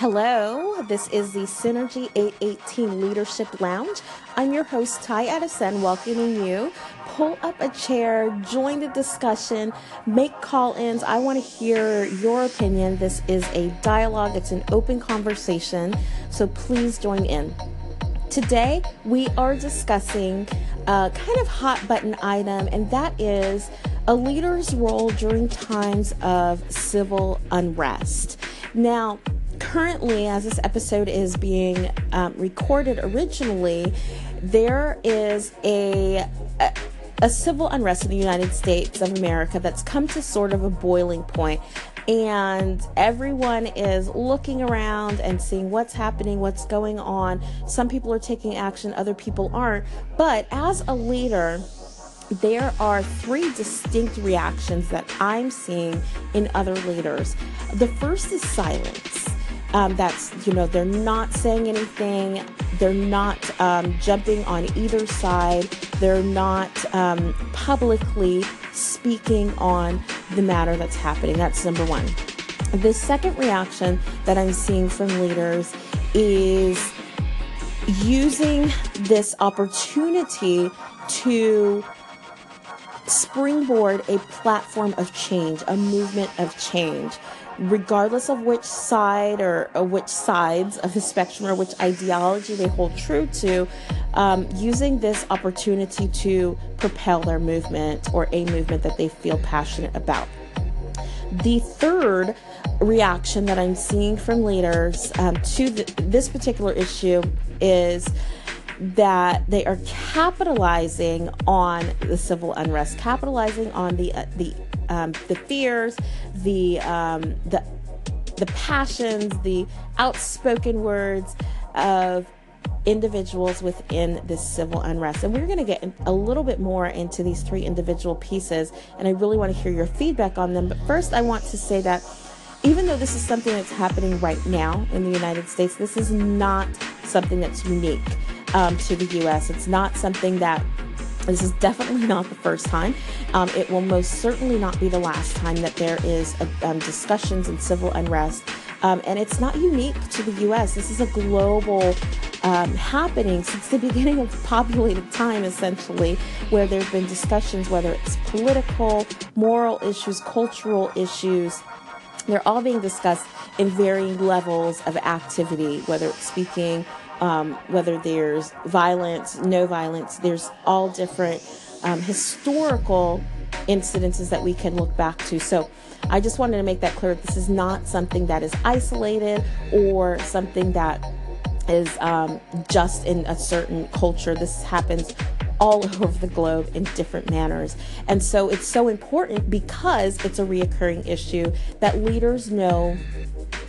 Hello, this is the Synergy 818 Leadership Lounge. I'm your host, Ty Edison, welcoming you. Pull up a chair, join the discussion, make call ins. I want to hear your opinion. This is a dialogue, it's an open conversation, so please join in. Today, we are discussing a kind of hot button item, and that is a leader's role during times of civil unrest. Now, currently, as this episode is being um, recorded originally, there is a, a a civil unrest in the United States of America that's come to sort of a boiling point and everyone is looking around and seeing what's happening, what's going on. Some people are taking action, other people aren't. But as a leader, there are three distinct reactions that I'm seeing in other leaders. The first is silence. Um, that's, you know, they're not saying anything, they're not um, jumping on either side, they're not um, publicly speaking on the matter that's happening. That's number one. The second reaction that I'm seeing from leaders is using this opportunity to springboard a platform of change, a movement of change regardless of which side or, or, which sides of the spectrum or which ideology they hold true to, um, using this opportunity to propel their movement or a movement that they feel passionate about. The third reaction that I'm seeing from leaders um, to the, this particular issue is that they are capitalizing on the civil unrest, capitalizing on the uh, the um, the fears, the um, the the passions, the outspoken words of individuals within this civil unrest. And we're going to get a little bit more into these three individual pieces, and I really want to hear your feedback on them. But first, I want to say that even though this is something that's happening right now in the United States, this is not something that's unique um, to the US. It's not something that this is definitely not the first time. Um, it will most certainly not be the last time that there is a, um, discussions and civil unrest. Um, and it's not unique to the U.S. This is a global um, happening since the beginning of populated time, essentially, where there have been discussions, whether it's political, moral issues, cultural issues. They're all being discussed in varying levels of activity, whether it's speaking, um, whether there's violence, no violence, there's all different um, historical incidences that we can look back to. So I just wanted to make that clear. This is not something that is isolated or something that is um, just in a certain culture. This happens all over the globe in different manners. And so it's so important because it's a reoccurring issue that leaders know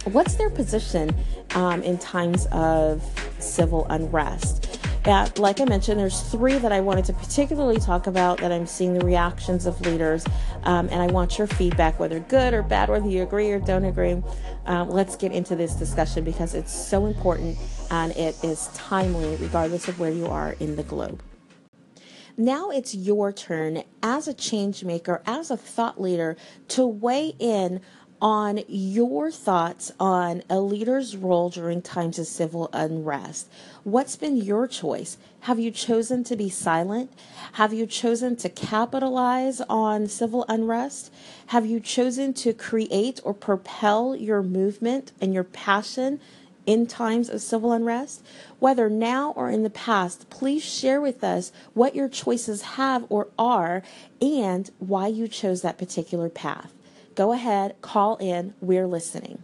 what's their position um, in times of civil unrest. Uh, like I mentioned, there's three that I wanted to particularly talk about that I'm seeing the reactions of leaders, um, and I want your feedback, whether good or bad, whether you agree or don't agree. Um, let's get into this discussion because it's so important and it is timely, regardless of where you are in the globe. Now it's your turn as a change maker, as a thought leader, to weigh in on your thoughts on a leader's role during times of civil unrest. What's been your choice? Have you chosen to be silent? Have you chosen to capitalize on civil unrest? Have you chosen to create or propel your movement and your passion in times of civil unrest? Whether now or in the past, please share with us what your choices have or are and why you chose that particular path. Go ahead, call in. We're listening.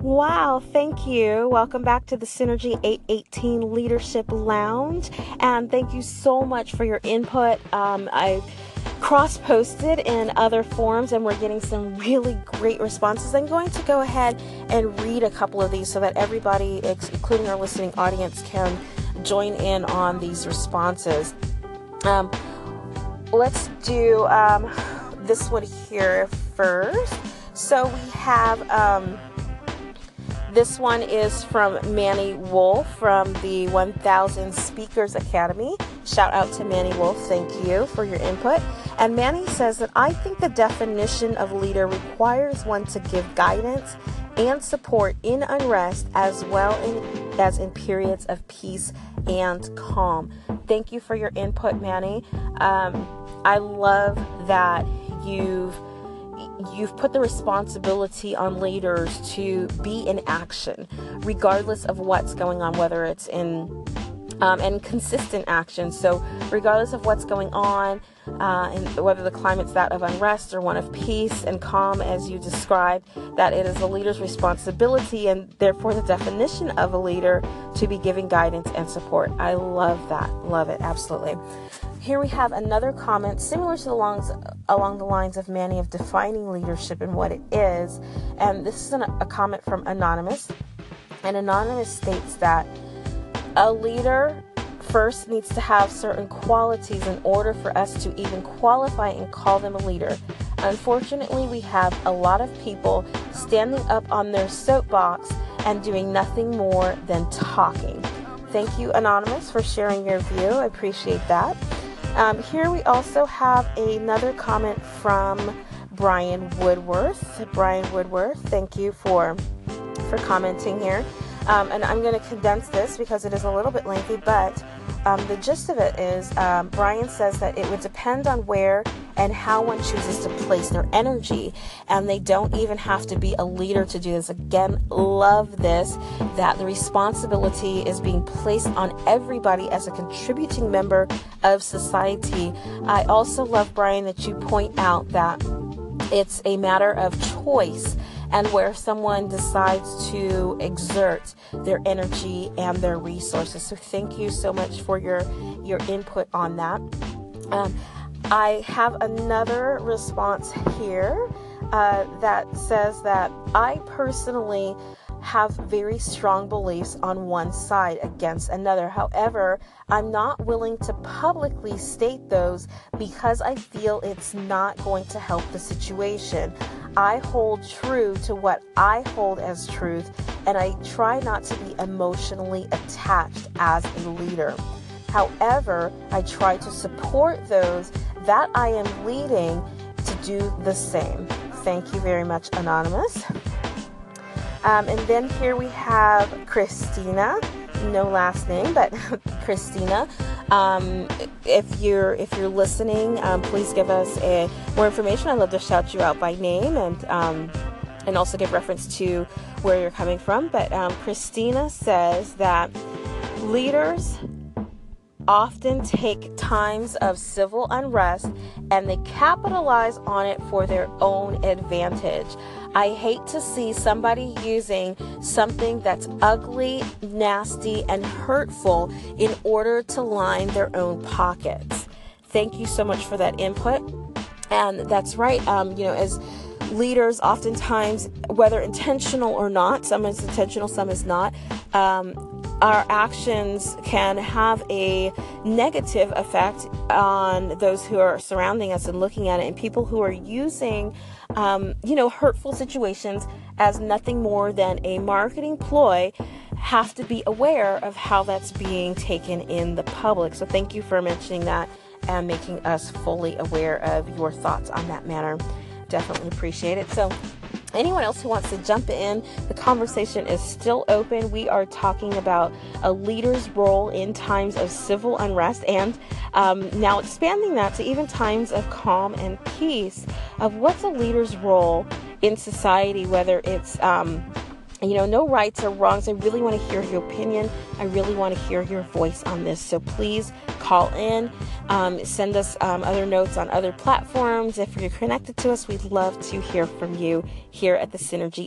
Wow, thank you. Welcome back to the Synergy 818 Leadership Lounge. And thank you so much for your input. Um, I cross posted in other forums and we're getting some really great responses. I'm going to go ahead and read a couple of these so that everybody, including our listening audience, can join in on these responses. Um, let's do um, this one here first. So we have um, this one is from Manny Wolf from the 1000 Speakers Academy. Shout out to Manny Wolf. Thank you for your input. And Manny says that I think the definition of leader requires one to give guidance and support in unrest as well in, as in periods of peace and calm. Thank you for your input, Manny. Um, I love that you've you've put the responsibility on leaders to be in action, regardless of what's going on, whether it's in um, and consistent action. So, regardless of what's going on, uh, and whether the climate's that of unrest or one of peace and calm, as you described, that it is a leader's responsibility and therefore the definition of a leader to be giving guidance and support. I love that. Love it. Absolutely. Here we have another comment similar to the longs, along the lines of Manny of defining leadership and what it is. And this is an, a comment from Anonymous. And Anonymous states that a leader first needs to have certain qualities in order for us to even qualify and call them a leader. Unfortunately, we have a lot of people standing up on their soapbox and doing nothing more than talking. Thank you, Anonymous, for sharing your view. I appreciate that. Um, here we also have another comment from Brian Woodworth. Brian Woodworth, thank you for for commenting here. Um, and I'm going to condense this because it is a little bit lengthy, but um, the gist of it is um, Brian says that it would depend on where and how one chooses to place their energy, and they don't even have to be a leader to do this. Again, love this that the responsibility is being placed on everybody as a contributing member of society. I also love, Brian, that you point out that it's a matter of choice and where someone decides to exert their energy and their resources. So thank you so much for your your input on that. Um, I have another response here uh, that says that I personally have very strong beliefs on one side against another. However, I'm not willing to publicly state those because I feel it's not going to help the situation. I hold true to what I hold as truth, and I try not to be emotionally attached as a leader. However, I try to support those that I am leading to do the same. Thank you very much, Anonymous. Um, and then here we have Christina, no last name, but Christina. Um, if you're if you're listening, um, please give us a, more information. I'd love to shout you out by name and um, and also give reference to where you're coming from. But um, Christina says that leaders often take times of civil unrest and they capitalize on it for their own advantage. I hate to see somebody using something that's ugly, nasty, and hurtful in order to line their own pockets. Thank you so much for that input. And that's right. Um, you know, as leaders, oftentimes, whether intentional or not, some is intentional, some is not. Um, our actions can have a negative effect on those who are surrounding us and looking at it, and people who are using, um, you know, hurtful situations as nothing more than a marketing ploy have to be aware of how that's being taken in the public. So, thank you for mentioning that and making us fully aware of your thoughts on that matter. Definitely appreciate it. So, anyone else who wants to jump in, the conversation is still open. We are talking about a leader's role in times of civil unrest and um, now expanding that to even times of calm and peace of what's a leader's role in society, whether it's um, you know, no rights or wrongs. I really want to hear your opinion. I really want to hear your voice on this. So please call in, um, send us um, other notes on other platforms. If you're connected to us, we'd love to hear from you here at the Synergy